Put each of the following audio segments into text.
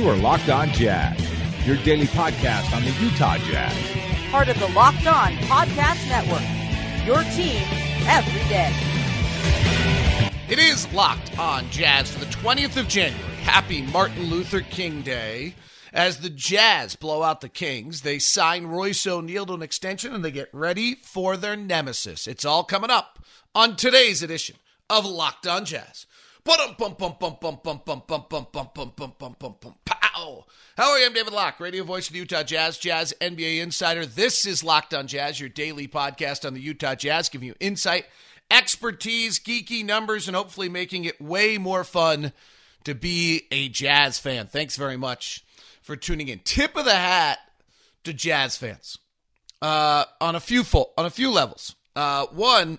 You are Locked On Jazz, your daily podcast on the Utah Jazz. Part of the Locked On Podcast Network. Your team every day. It is Locked On Jazz for the 20th of January. Happy Martin Luther King Day. As the Jazz blow out the Kings, they sign Royce O'Neale to an extension and they get ready for their nemesis. It's all coming up on today's edition of Locked On Jazz. Pow. How are you? I'm David Locke, radio voice of the Utah Jazz, Jazz NBA insider. This is Locked On Jazz, your daily podcast on the Utah Jazz, giving you insight, expertise, geeky numbers, and hopefully making it way more fun to be a Jazz fan. Thanks very much for tuning in. Tip of the hat to Jazz fans uh, on a few full, on a few levels. Uh, one,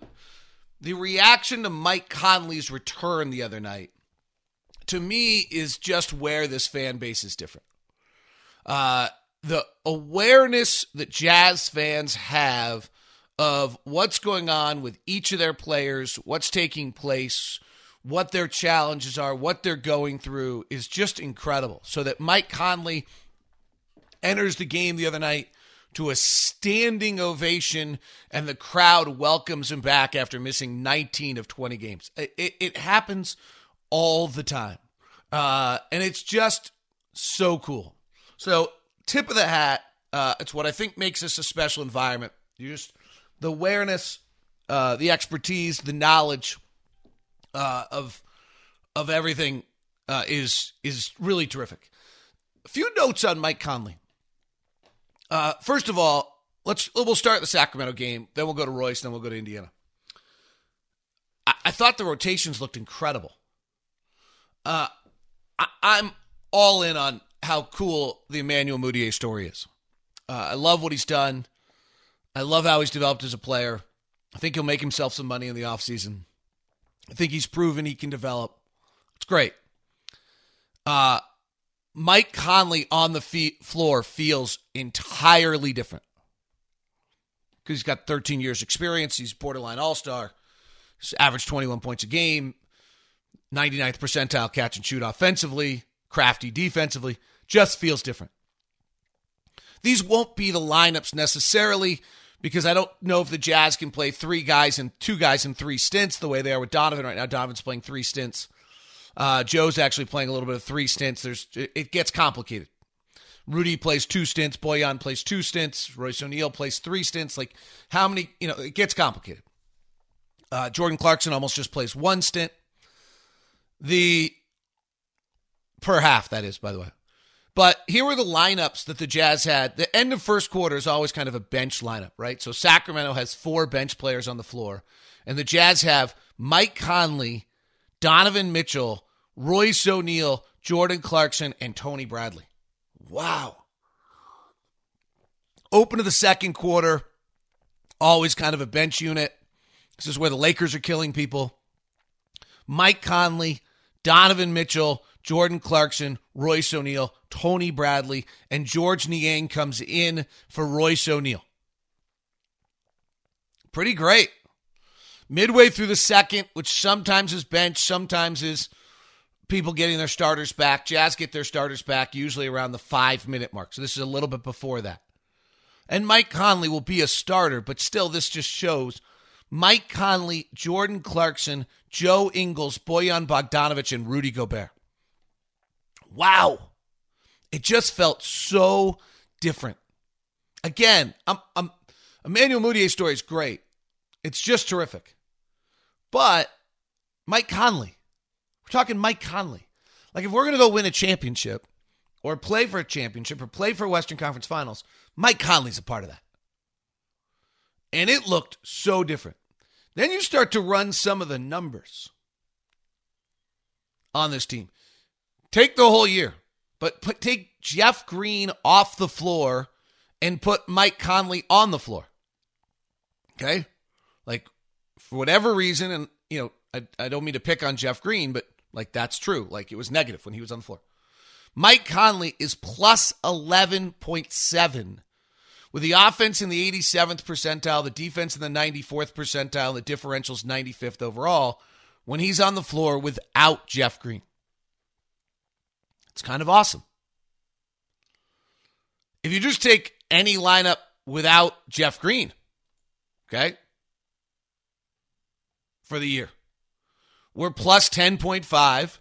the reaction to Mike Conley's return the other night, to me, is just where this fan base is different. Uh, the awareness that Jazz fans have of what's going on with each of their players, what's taking place, what their challenges are, what they're going through is just incredible. So that Mike Conley enters the game the other night to a standing ovation, and the crowd welcomes him back after missing 19 of 20 games. It, it, it happens all the time. Uh, and it's just so cool. So, tip of the hat. Uh, it's what I think makes this a special environment. You just the awareness, uh, the expertise, the knowledge uh, of of everything uh, is is really terrific. A few notes on Mike Conley. Uh, first of all, let's we'll start the Sacramento game, then we'll go to Royce, then we'll go to Indiana. I, I thought the rotations looked incredible. Uh, I, I'm all in on how cool the Emmanuel Mudiay story is. Uh, I love what he's done. I love how he's developed as a player. I think he'll make himself some money in the offseason. I think he's proven he can develop. It's great. Uh, Mike Conley on the fee- floor feels entirely different because he's got 13 years experience. He's borderline all-star. He's averaged 21 points a game, 99th percentile catch and shoot offensively, crafty defensively. Just feels different. These won't be the lineups necessarily because I don't know if the Jazz can play three guys and two guys in three stints the way they are with Donovan right now. Donovan's playing three stints. Uh, Joe's actually playing a little bit of three stints. There's it gets complicated. Rudy plays two stints. Bojan plays two stints. Royce O'Neale plays three stints. Like how many? You know, it gets complicated. Uh, Jordan Clarkson almost just plays one stint. The per half that is, by the way. But here were the lineups that the Jazz had. The end of first quarter is always kind of a bench lineup, right? So Sacramento has four bench players on the floor, and the Jazz have Mike Conley, Donovan Mitchell, Royce O'Neale, Jordan Clarkson, and Tony Bradley. Wow. Open to the second quarter, always kind of a bench unit. This is where the Lakers are killing people. Mike Conley, Donovan Mitchell, Jordan Clarkson, Royce O'Neale, Tony Bradley, and George Niang comes in for Royce O'Neale. Pretty great. Midway through the second, which sometimes is bench, sometimes is people getting their starters back. Jazz get their starters back usually around the five minute mark. So this is a little bit before that. And Mike Conley will be a starter, but still, this just shows Mike Conley, Jordan Clarkson, Joe Ingles, Bojan Bogdanovich, and Rudy Gobert. Wow. It just felt so different. Again, I'm, I'm, Emmanuel Mudiay's story is great. It's just terrific. But Mike Conley, we're talking Mike Conley. Like if we're going to go win a championship or play for a championship or play for Western Conference Finals, Mike Conley's a part of that. And it looked so different. Then you start to run some of the numbers on this team. Take the whole year, but put, take Jeff Green off the floor and put Mike Conley on the floor. Okay? Like, for whatever reason, and, you know, I, I don't mean to pick on Jeff Green, but, like, that's true. Like, it was negative when he was on the floor. Mike Conley is plus 11.7 with the offense in the 87th percentile, the defense in the 94th percentile, the differential's 95th overall when he's on the floor without Jeff Green. It's kind of awesome. If you just take any lineup without Jeff Green, okay, for the year, we're plus 10.5,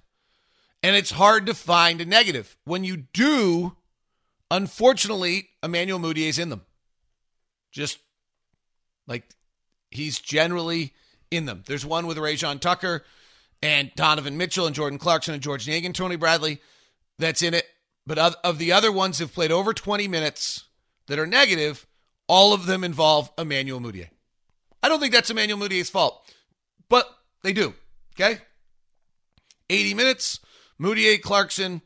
and it's hard to find a negative. When you do, unfortunately, Emmanuel Mudiay is in them. Just like he's generally in them. There's one with Rayjon Tucker and Donovan Mitchell and Jordan Clarkson and George Niang, Tony Bradley that's in it. But of the other ones who've played over 20 minutes that are negative, all of them involve Emmanuel Mudiay. I don't think that's Emmanuel Mudiay's fault, but they do. Okay? 80 minutes, Mudiay, Clarkson,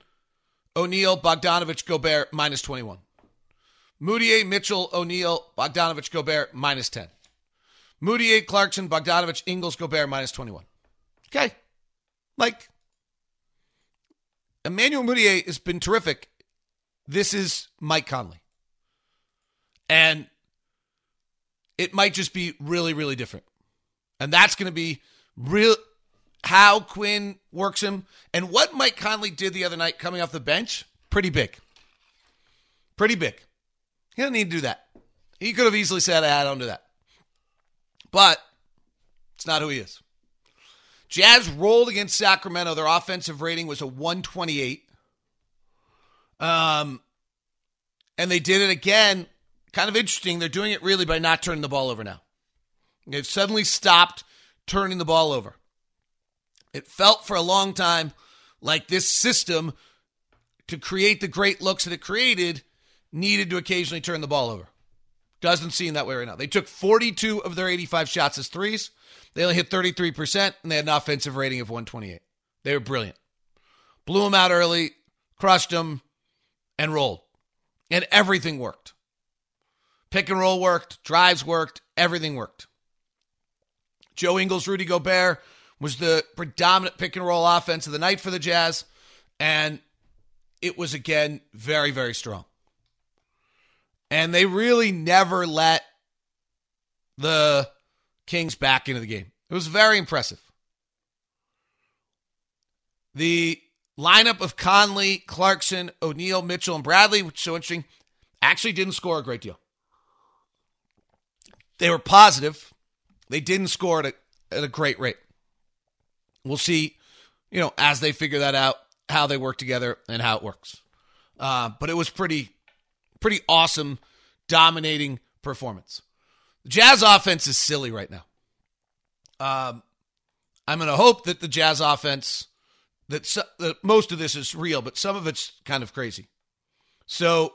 O'Neale, Bogdanovich, Gobert, minus 21. Mudiay, Mitchell, O'Neale, Bogdanovich, Gobert, minus 10. Mudiay, Clarkson, Bogdanovich, Ingles, Gobert, minus 21. Okay. Like, Emmanuel Mudiay has been terrific. This is Mike Conley. And it might just be really, really different. And that's going to be real how Quinn works him. And what Mike Conley did the other night coming off the bench, pretty big. Pretty big. He doesn't need to do that. He could have easily said, I don't do that. But it's not who he is. Jazz rolled against Sacramento. Their offensive rating was a 128. Um, and they did it again. Kind of interesting. They're doing it really by not turning the ball over now. They've suddenly stopped turning the ball over. It felt for a long time like this system to create the great looks that it created needed to occasionally turn the ball over. Doesn't seem that way right now. They took 42 of their 85 shots as threes. They only hit 33%, and they had an offensive rating of 128. They were brilliant. Blew them out early, crushed them, and rolled. And everything worked. Pick and roll worked, drives worked, everything worked. Joe Ingles, Rudy Gobert was the predominant pick and roll offense of the night for the Jazz, and it was again very, very strong. And they really never let the Kings back into the game. It was very impressive. The lineup of Conley, Clarkson, O'Neale, Mitchell, and Bradley, which is so interesting, actually didn't score a great deal. They were positive. They didn't score at a, at a great rate. We'll see, you know, as they figure that out, how they work together and how it works. Uh, but it was pretty, pretty awesome, dominating performance. The Jazz offense is silly right now. Um, I'm going to hope that the Jazz offense, that, so, that most of this is real, but some of it's kind of crazy. So,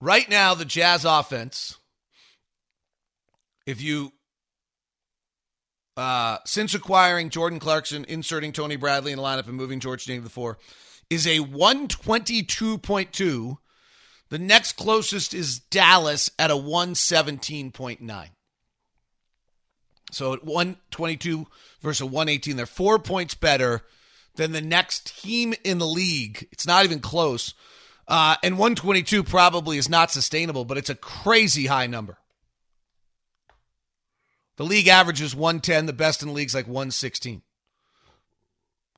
right now, the Jazz offense, if you, uh, since acquiring Jordan Clarkson, inserting Tony Bradley in the lineup and moving George Niang to the four, is a 122.2 the next closest is Dallas at a 117.9. So at 122 versus 118, they're four points better than the next team in the league. It's not even close. Uh, and 122 probably is not sustainable, but it's a crazy high number. The league average is 110. The best in the league is like 116.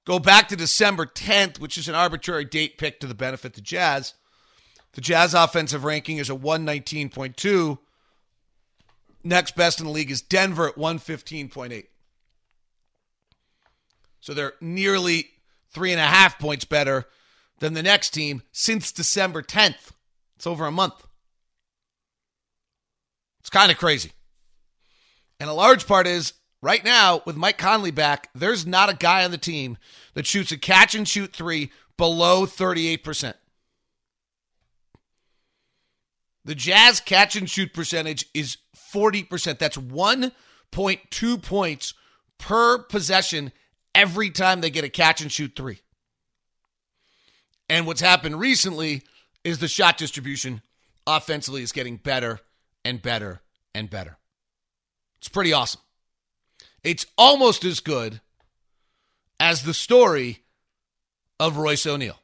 Go back to December 10th, which is an arbitrary date picked to the benefit of the Jazz. The Jazz offensive ranking is a 119.2. Next best in the league is Denver at 115.8. So they're nearly three and a half points better than the next team since December 10th. It's over a month. It's kind of crazy. And a large part is right now, with Mike Conley back, there's not a guy on the team that shoots a catch and shoot three below 38%. The Jazz catch and shoot percentage is 40%. That's 1.2 points per possession every time they get a catch and shoot three. And what's happened recently is the shot distribution offensively is getting better and better and better. It's pretty awesome. It's almost as good as the story of Royce O'Neale.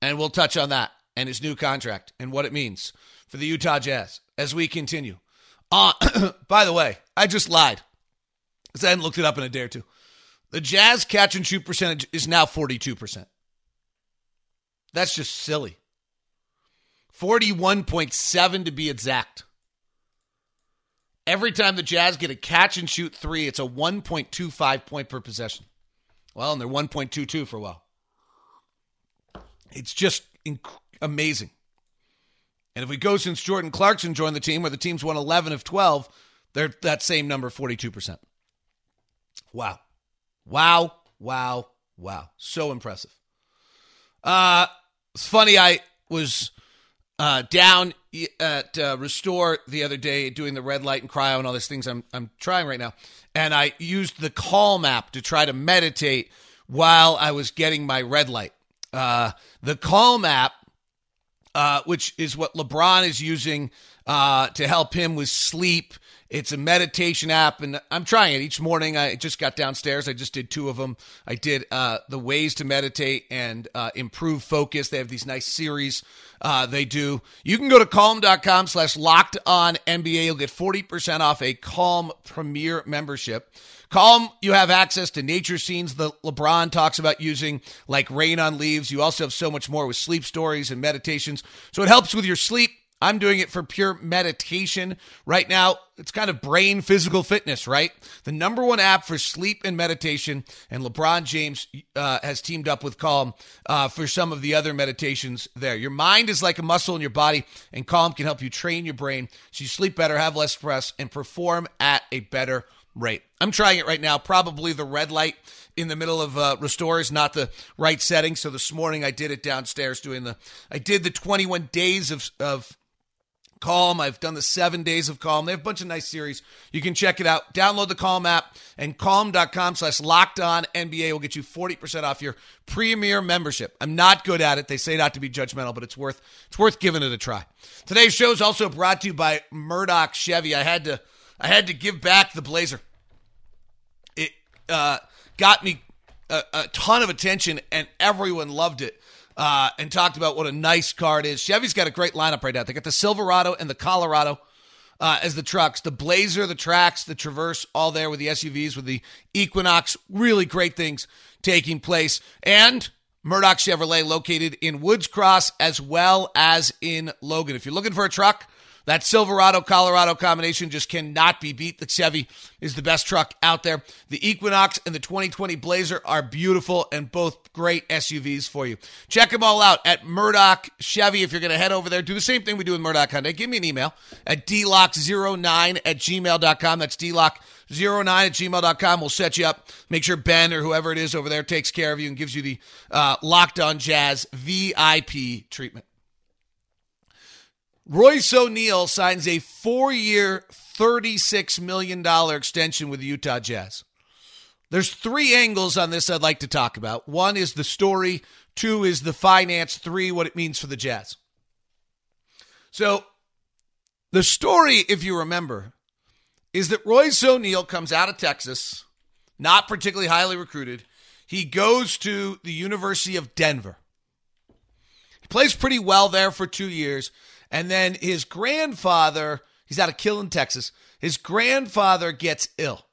And we'll touch on that and his new contract and what it means for the Utah Jazz as we continue. Uh, by the way, I just lied because I hadn't looked it up in a day or two. The Jazz catch and shoot percentage is now 42%. That's just silly. 41.7 to be exact. Every time the Jazz get a catch and shoot three, it's a 1.25 point per possession. Well, and they're 1.22 for a while. It's just inc- amazing. And if we go since Jordan Clarkson joined the team, where the team's won 11 of 12, they're that same number, 42%. Wow. Wow. Wow. Wow. So impressive. Uh, it's funny. I was uh, down at uh, Restore the other day doing the red light and cryo and all these things I'm, I'm trying right now. And I used the Calm app to try to meditate while I was getting my red light. Uh, the Calm app uh, which is what LeBron is using uh, to help him with sleep. It's a meditation app, and I'm trying it each morning. I just got downstairs. I just did two of them. I did uh, the ways to meditate and uh, improve focus. They have these nice series uh, they do. You can go to calm.com slash locked on NBA. You'll get 40% off a Calm Premier membership. Calm, you have access to nature scenes that LeBron talks about using, like rain on leaves. You also have so much more with sleep stories and meditations. So it helps with your sleep. I'm doing it for pure meditation. Right now, it's kind of brain physical fitness, right? The number one app for sleep and meditation, and LeBron James uh, has teamed up with Calm uh, for some of the other meditations there. Your mind is like a muscle in your body, and Calm can help you train your brain so you sleep better, have less stress, and perform at a better rate. I'm trying it right now. Probably the red light in the middle of uh, restore is not the right setting. So this morning I did it downstairs doing the. I did the 21 days of of Calm. I've done the seven days of Calm. They have a bunch of nice series. You can check it out. Download the Calm app and calm.com slash locked on NBA will get you 40% off your premier membership. I'm not good at it. They say not to be judgmental, but it's worth it's worth giving it a try. Today's show is also brought to you by Murdock Chevy. I had to I had to give back the Blazer. It uh, got me a, a, ton of attention, and everyone loved it uh, and talked about what a nice car it is. Chevy's got a great lineup right now. They got the Silverado and the Colorado. Uh, as the trucks, the Blazer, the Trax, the Traverse, all there with the SUVs, with the Equinox. Really great things taking place. And Murdock Chevrolet located in Woods Cross as well as in Logan. If you're looking for a truck, that Silverado Colorado combination just cannot be beat. The Chevy is the best truck out there. The Equinox and the 2020 Blazer are beautiful and both great SUVs for you. Check them all out at Murdock Chevy. If you're going to head over there, do the same thing we do with Murdock Hyundai. Give me an email at dlock09 at gmail.com. That's dlock09 at gmail.com. We'll set you up. Make sure Ben or whoever it is over there takes care of you and gives you the uh, Locked on Jazz VIP treatment. Royce O'Neale signs a four year, $36 million extension with the Utah Jazz. There's three angles on this I'd like to talk about. One is the story, two is the finance, three, what it means for the Jazz. So, the story, if you remember, is that Royce O'Neale comes out of Texas, not particularly highly recruited. He goes to the University of Denver. He plays pretty well there for two years. And then his grandfather, he's out of Killeen, Texas. His grandfather gets ill.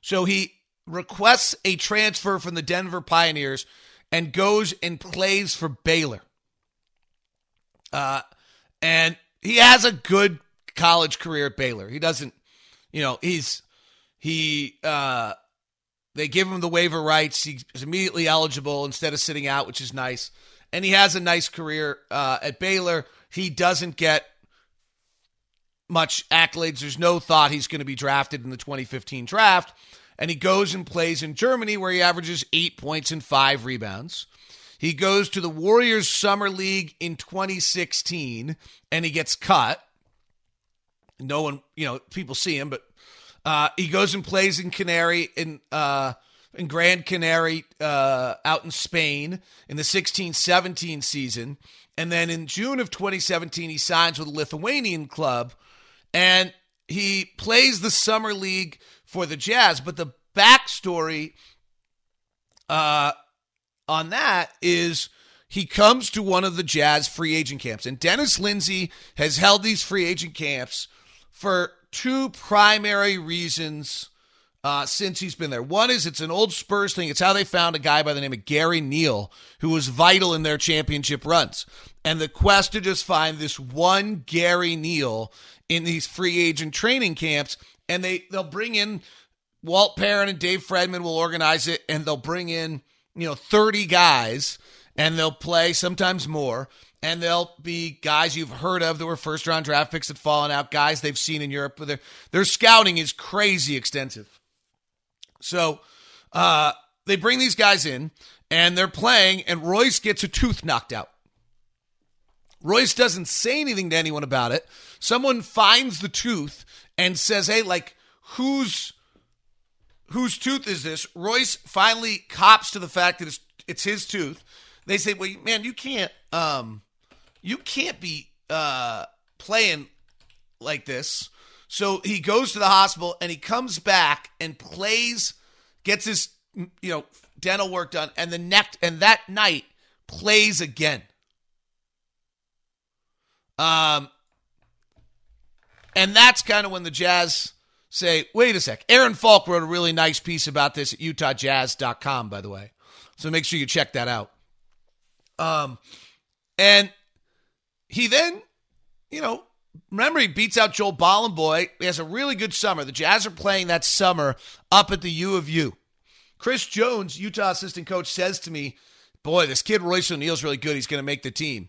So he requests a transfer from the Denver Pioneers and goes and plays for Baylor. Uh, and he has a good college career at Baylor. He doesn't, you know, he's he uh they give him the waiver rights. He's immediately eligible instead of sitting out, which is nice. And he has a nice career uh, at Baylor. He doesn't get much accolades. There's no thought he's going to be drafted in the 2015 draft. And he goes and plays in Germany where he averages eight points and five rebounds. He goes to the Warriors Summer League in 2016 and he gets cut. No one, you know, people see him, but uh, he goes and plays in Canary in uh, in Gran Canary uh, out in Spain in the 16-17 season. And then in June of 2017, he signs with a Lithuanian club and he plays the summer league for the Jazz. But the backstory uh, on that is he comes to one of the Jazz free agent camps. And Dennis Lindsey has held these free agent camps for two primary reasons uh, since he's been there. One is it's an old Spurs thing. It's how they found a guy by the name of Gary Neal who was vital in their championship runs. And the quest to just find this one Gary Neal in these free agent training camps, and they they'll bring in Walt Perrin and Dave Fredman will organize it, and they'll bring in you know 30 guys, and they'll play sometimes more. And they'll be guys you've heard of that were first round draft picks that fallen out, guys they've seen in Europe. Their, their scouting is crazy extensive. So uh, they bring these guys in and they're playing, and Royce gets a tooth knocked out. Royce doesn't say anything to anyone about it. Someone finds the tooth and says, "Hey, like whose whose tooth is this?" Royce finally cops to the fact that it's it's his tooth. They say, "Well, man, you can't um you can't be uh playing like this." So he goes to the hospital and he comes back and plays, gets his you know dental work done, and the next and that night plays again. Um, and that's kind of when the Jazz say, wait a sec. Aaron Falk wrote a really nice piece about this at UtahJazz.com, by the way. So make sure you check that out. Um, and he then, you know, remember he beats out Joel Bolomboy. He has a really good summer. The Jazz are playing that summer up at the U of U. Chris Jones, Utah assistant coach, says to me, "Boy, this kid Royce O'Neale's really good. He's going to make the team."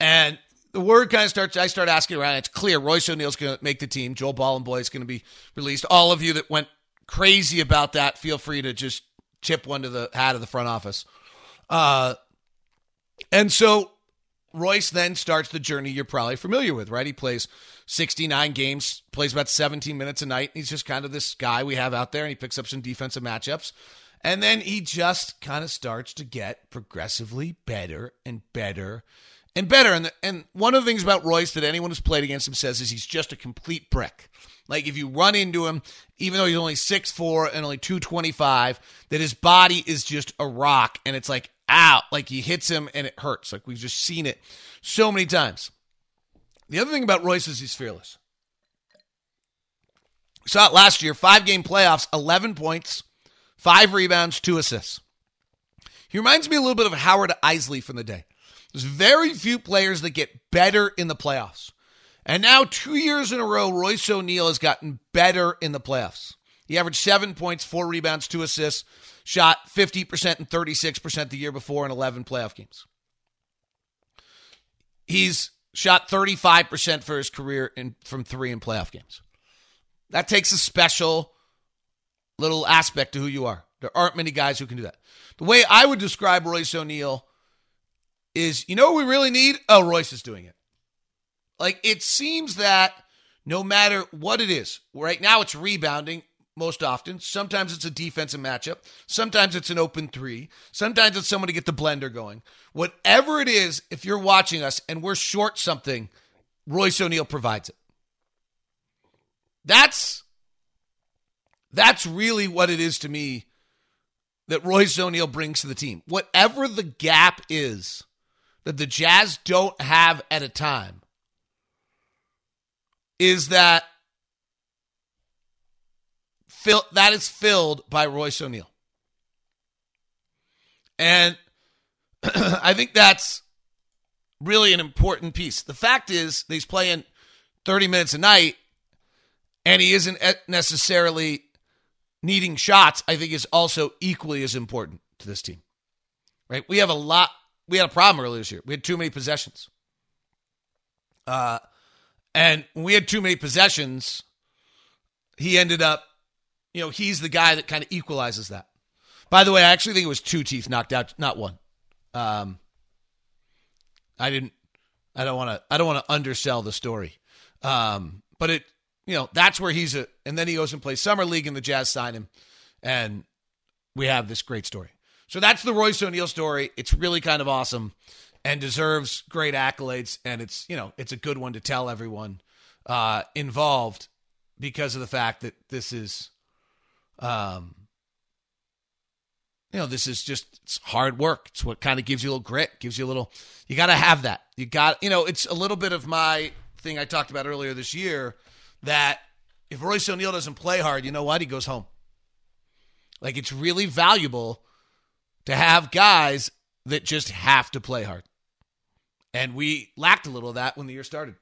And the word kind of starts. I start asking around. It's clear Royce O'Neale's going to make the team. Joel Bolomboy is going to be released. All of you that went crazy about that, feel free to just tip one to the hat of the front office. Uh, and so Royce then starts the journey you're probably familiar with, right? He plays 69 games, plays about 17 minutes a night. He's just kind of this guy we have out there, and he picks up some defensive matchups. And then he just kind of starts to get progressively better and better and better. And, the, and one of the things about Royce that anyone who's played against him says is he's just a complete brick. Like if you run into him, even though he's only 6'4 and only 225, that his body is just a rock. And it's like, out. Like he hits him and it hurts. Like we've just seen it so many times. The other thing about Royce is he's fearless. We saw it last year, five game playoffs, 11 points, five rebounds, two assists. He reminds me a little bit of Howard Eisley from the day. There's very few players that get better in the playoffs. And now, two years in a row, Royce O'Neale has gotten better in the playoffs. He averaged seven points, four rebounds, two assists shot 50% and 36% the year before in 11 playoff games. He's shot 35% for his career in, from three in playoff games. That takes a special little aspect to who you are. There aren't many guys who can do that. The way I would describe Royce O'Neale is you know what we really need? Oh, Royce is doing it. Like it seems that no matter what it is, right now it's rebounding most often. Sometimes it's a defensive matchup. Sometimes it's an open three. Sometimes it's someone to get the blender going. Whatever it is, if you're watching us and we're short something, Royce O'Neale provides it. That's that's really what it is to me that Royce O'Neale brings to the team. Whatever the gap is that the Jazz don't have at a time is that fill, that is filled by Royce O'Neale. And I think that's really an important piece. The fact is, he's playing 30 minutes a night and he isn't necessarily needing shots, I think is also equally as important to this team. Right? We have a lot, we had a problem earlier this year. We had too many possessions. Uh, and we had too many possessions, he ended up you know, he's the guy that kind of equalizes that. By the way, I actually think it was two teeth knocked out, not one. Um, I didn't. I don't want to. I don't want to undersell the story. Um, but it, you know, that's where he's a. And then he goes and plays summer league, and the Jazz sign him, and we have this great story. So that's the Royce O'Neale story. It's really kind of awesome, and deserves great accolades. And it's you know, it's a good one to tell everyone uh, involved because of the fact that this is um, you know, this is just it's hard work. It's what kind of gives you a little grit, gives you a little. You got to have that. You got, you know, it's a little bit of my thing I talked about earlier this year that if Royce O'Neale doesn't play hard, you know what? He goes home. Like it's really valuable to have guys that just have to play hard. And we lacked a little of that when the year started.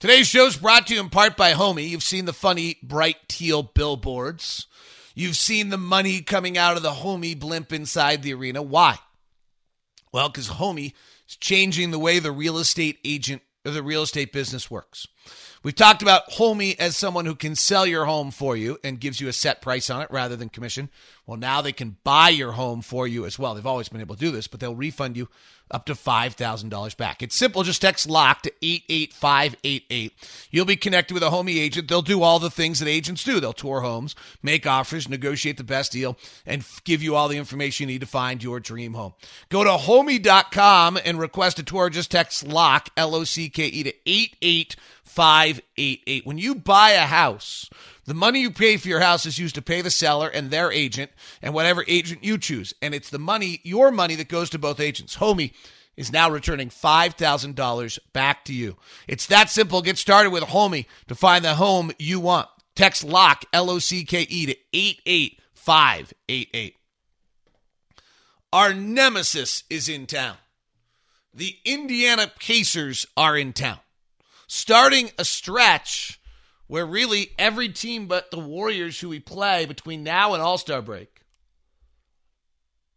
Today's show is brought to you in part by Homie. You've seen the funny bright teal billboards. You've seen the money coming out of the Homie blimp inside the arena. Why? Well, because Homie is changing the way the real estate agent or the real estate business works. We've talked about Homie as someone who can sell your home for you and gives you a set price on it rather than commission. Well, now they can buy your home for you as well. They've always been able to do this, but they'll refund you up to $5,000 back. It's simple. Just text LOCKE to 88588. You'll be connected with a Homie agent. They'll do all the things that agents do. They'll tour homes, make offers, negotiate the best deal, and give you all the information you need to find your dream home. Go to homie.com and request a tour. Just text LOCKE, L O C K E, to 88588. When you buy a house, the money you pay for your house is used to pay the seller and their agent and whatever agent you choose. And it's the money, your money, that goes to both agents. Homie is now returning $5,000 back to you. It's that simple. Get started with Homie to find the home you want. Text LOCKE, L O C K E, to 88588. Our nemesis is in town. The Indiana Pacers are in town. Starting a stretch where really every team but the Warriors who we play between now and All Star break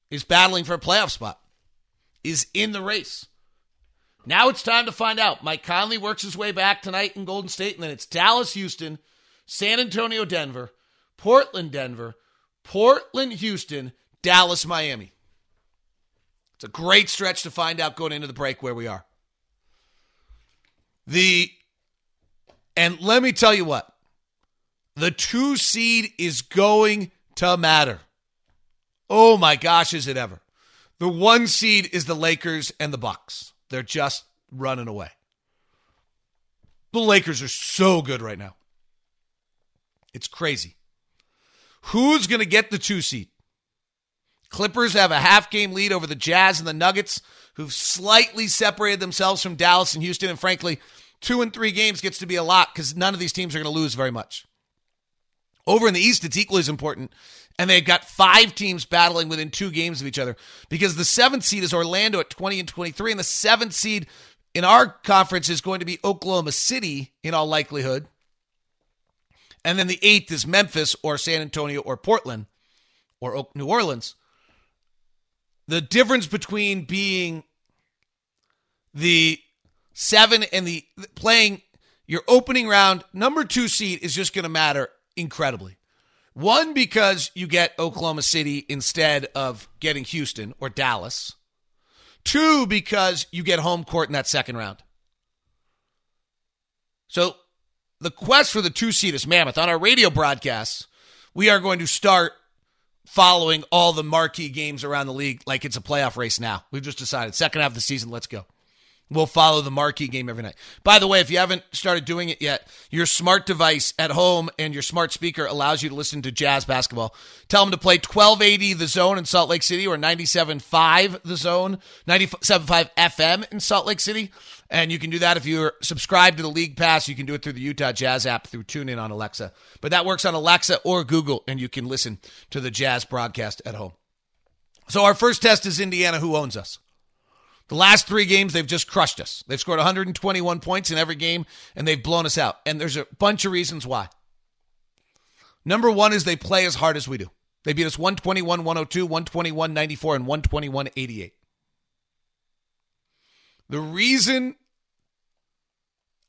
is battling for a playoff spot, is in the race. Now it's time to find out. Mike Conley works his way back tonight in Golden State, and then it's Dallas, Houston, San Antonio, Denver, Portland, Denver, Portland, Houston, Dallas, Miami. It's a great stretch to find out going into the break where we are. The and let me tell you what. The 2 seed is going to matter. Oh my gosh, is it ever. The 1 seed is the Lakers and the Bucks. They're just running away. The Lakers are so good right now. It's crazy. Who's going to get the 2 seed? Clippers have a half game lead over the Jazz and the Nuggets, who've slightly separated themselves from Dallas and Houston. And frankly, two and three games gets to be a lot because none of these teams are going to lose very much. Over in the East, it's equally as important. And they've got five teams battling within two games of each other because the seventh seed is Orlando at 20 and 23. And the seventh seed in our conference is going to be Oklahoma City in all likelihood. And then the eighth is Memphis or San Antonio or Portland or New Orleans. The difference between being the seven and the playing your opening round number two seed is just going to matter incredibly. One, because you get Oklahoma City instead of getting Houston or Dallas. Two, because you get home court in that second round. So the quest for the two seed is mammoth. On our radio broadcasts, we are going to start following all the marquee games around the league like it's a playoff race now. We've just decided. Second half of the season, let's go. We'll follow the marquee game every night. By the way, if you haven't started doing it yet, your smart device at home and your smart speaker allows you to listen to jazz basketball. Tell them to play 1280 The Zone in Salt Lake City or 97.5 The Zone, 97.5 FM in Salt Lake City. And you can do that if you're subscribed to the League Pass. You can do it through the Utah Jazz app through TuneIn on Alexa. But that works on Alexa or Google, and you can listen to the Jazz broadcast at home. So our first test is Indiana. Who owns us? The last three games, they've just crushed us. They've scored 121 points in every game, and they've blown us out. And there's a bunch of reasons why. Number one is they play as hard as we do. They beat us 121 102, 121 94, and 121 88. The reason,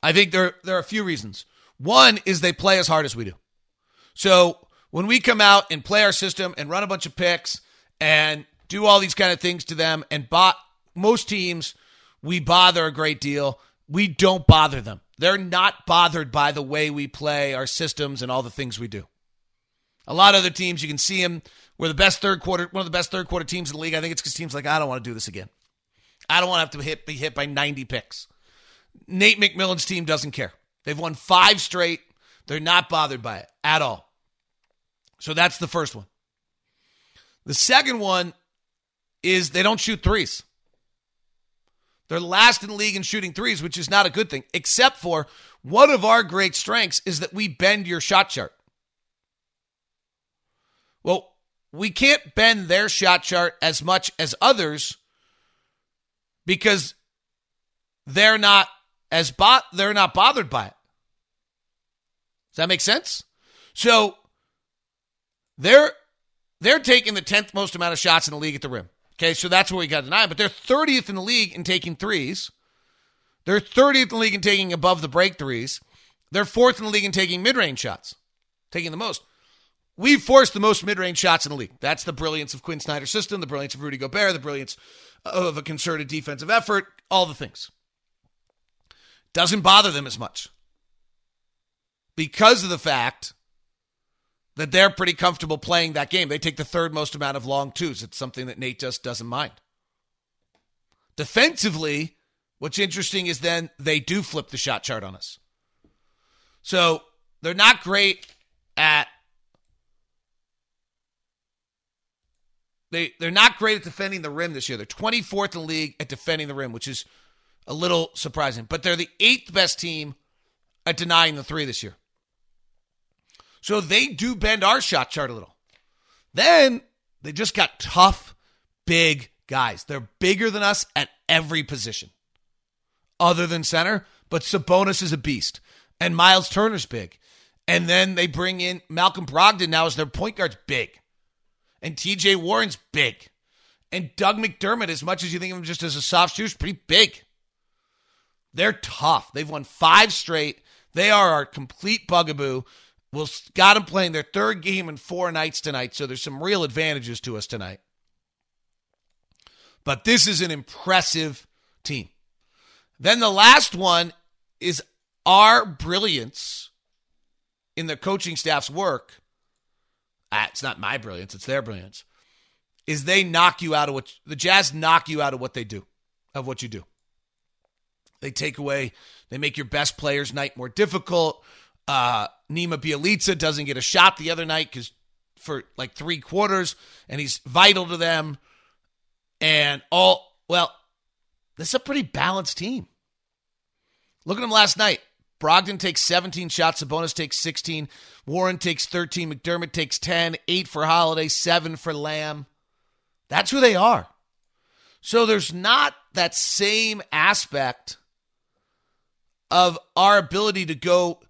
I think there, there are a few reasons. One is they play as hard as we do. So when we come out and play our system and run a bunch of picks and do all these kind of things to them and bot most teams we bother a great deal. We don't bother them. They're not bothered by the way we play our systems and all the things we do. A lot of other teams, you can see them. We're the best third quarter, one of the best third quarter teams in the league. I think it's because teams like, I don't want to do this again. I don't want to have to hit, be hit by 90 picks. Nate McMillan's team doesn't care. They've won five straight. They're not bothered by it at all. So that's the first one. The second one is they don't shoot threes. They're last in the league in shooting threes, which is not a good thing, except for one of our great strengths is that we bend your shot chart. Well, we can't bend their shot chart as much as others because they're not as bot they're not bothered by it. Does that make sense? So they're they're taking the tenth most amount of shots in the league at the rim. Okay, so that's what we got denied. But they're 30th in the league in taking threes. They're 30th in the league in taking above the break threes. They're fourth in the league in taking mid range shots, taking the most. We've forced the most mid range shots in the league. That's the brilliance of Quinn Snyder's system, the brilliance of Rudy Gobert, the brilliance of a concerted defensive effort, all the things. Doesn't bother them as much because of the fact that they're pretty comfortable playing that game. They take the third most amount of long twos. It's something that Nate just doesn't mind. Defensively, what's interesting is then they do flip the shot chart on us. So they're not great at they they're not great at defending the rim this year. They're 24th in the league at defending the rim, which is a little surprising. But they're the eighth best team at denying the three this year. So they do bend our shot chart a little. Then they just got tough, big guys. They're bigger than us at every position, other than center. But Sabonis is a beast, and Miles Turner's big. And then they bring in Malcolm Brogdon now as their point guard's big, and T.J. Warren's big, and Doug McDermott. As much as you think of him just as a soft shooter, pretty big. They're tough. They've won five straight. They are our complete bugaboo. We'll got them playing their third game in four nights tonight, so there's some real advantages to us tonight. But this is an impressive team. Then the last one is our brilliance in the coaching staff's work. Ah, it's not my brilliance, it's their brilliance. Is they knock you out of what the Jazz knock you out of what they do, of what you do. They take away, they make your best player's night more difficult. Uh, Nema Bjelica doesn't get a shot the other night because for like three quarters, and he's vital to them. And all well, this is a pretty balanced team. Look at them last night. Brogdon takes 17 shots. Sabonis takes 16. Warren takes 13. McDermott takes 10. Eight for Holiday. Seven for Lamb. That's who they are. So there's not that same aspect of our ability to go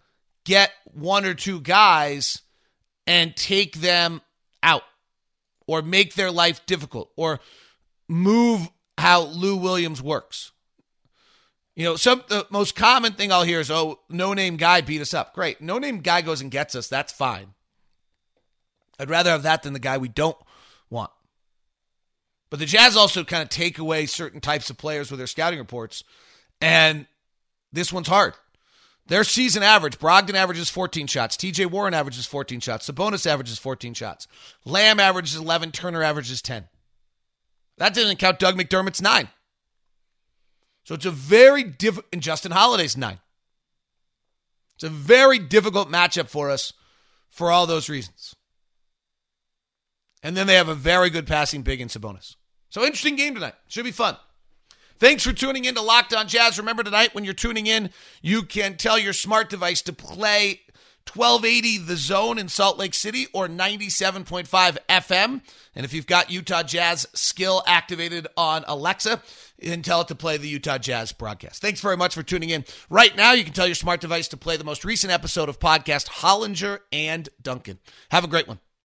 get one or two guys and take them out or make their life difficult or move how Lou Williams works. You know, some the most common thing I'll hear is, "Oh, no name guy beat us up." Great, no name guy goes and gets us. That's fine. I'd rather have that than the guy we don't want. But the Jazz also kind of take away certain types of players with their scouting reports, and this one's hard. Their season average, Brogdon averages 14 shots. TJ Warren averages 14 shots. Sabonis averages 14 shots. Lamb averages 11. Turner averages 10. That doesn't count Doug McDermott's nine. So it's a very difficult, and Justin Holiday's nine. It's a very difficult matchup for us for all those reasons. And then they have a very good passing big in Sabonis. So interesting game tonight. Should be fun. Thanks for tuning in to Locked On Jazz. Remember tonight when you're tuning in, you can tell your smart device to play 1280 The Zone in Salt Lake City or 97.5 FM. And if you've got Utah Jazz skill activated on Alexa, you can tell it to play the Utah Jazz broadcast. Thanks very much for tuning in. Right now, you can tell your smart device to play the most recent episode of podcast Hollinger and Duncan. Have a great one.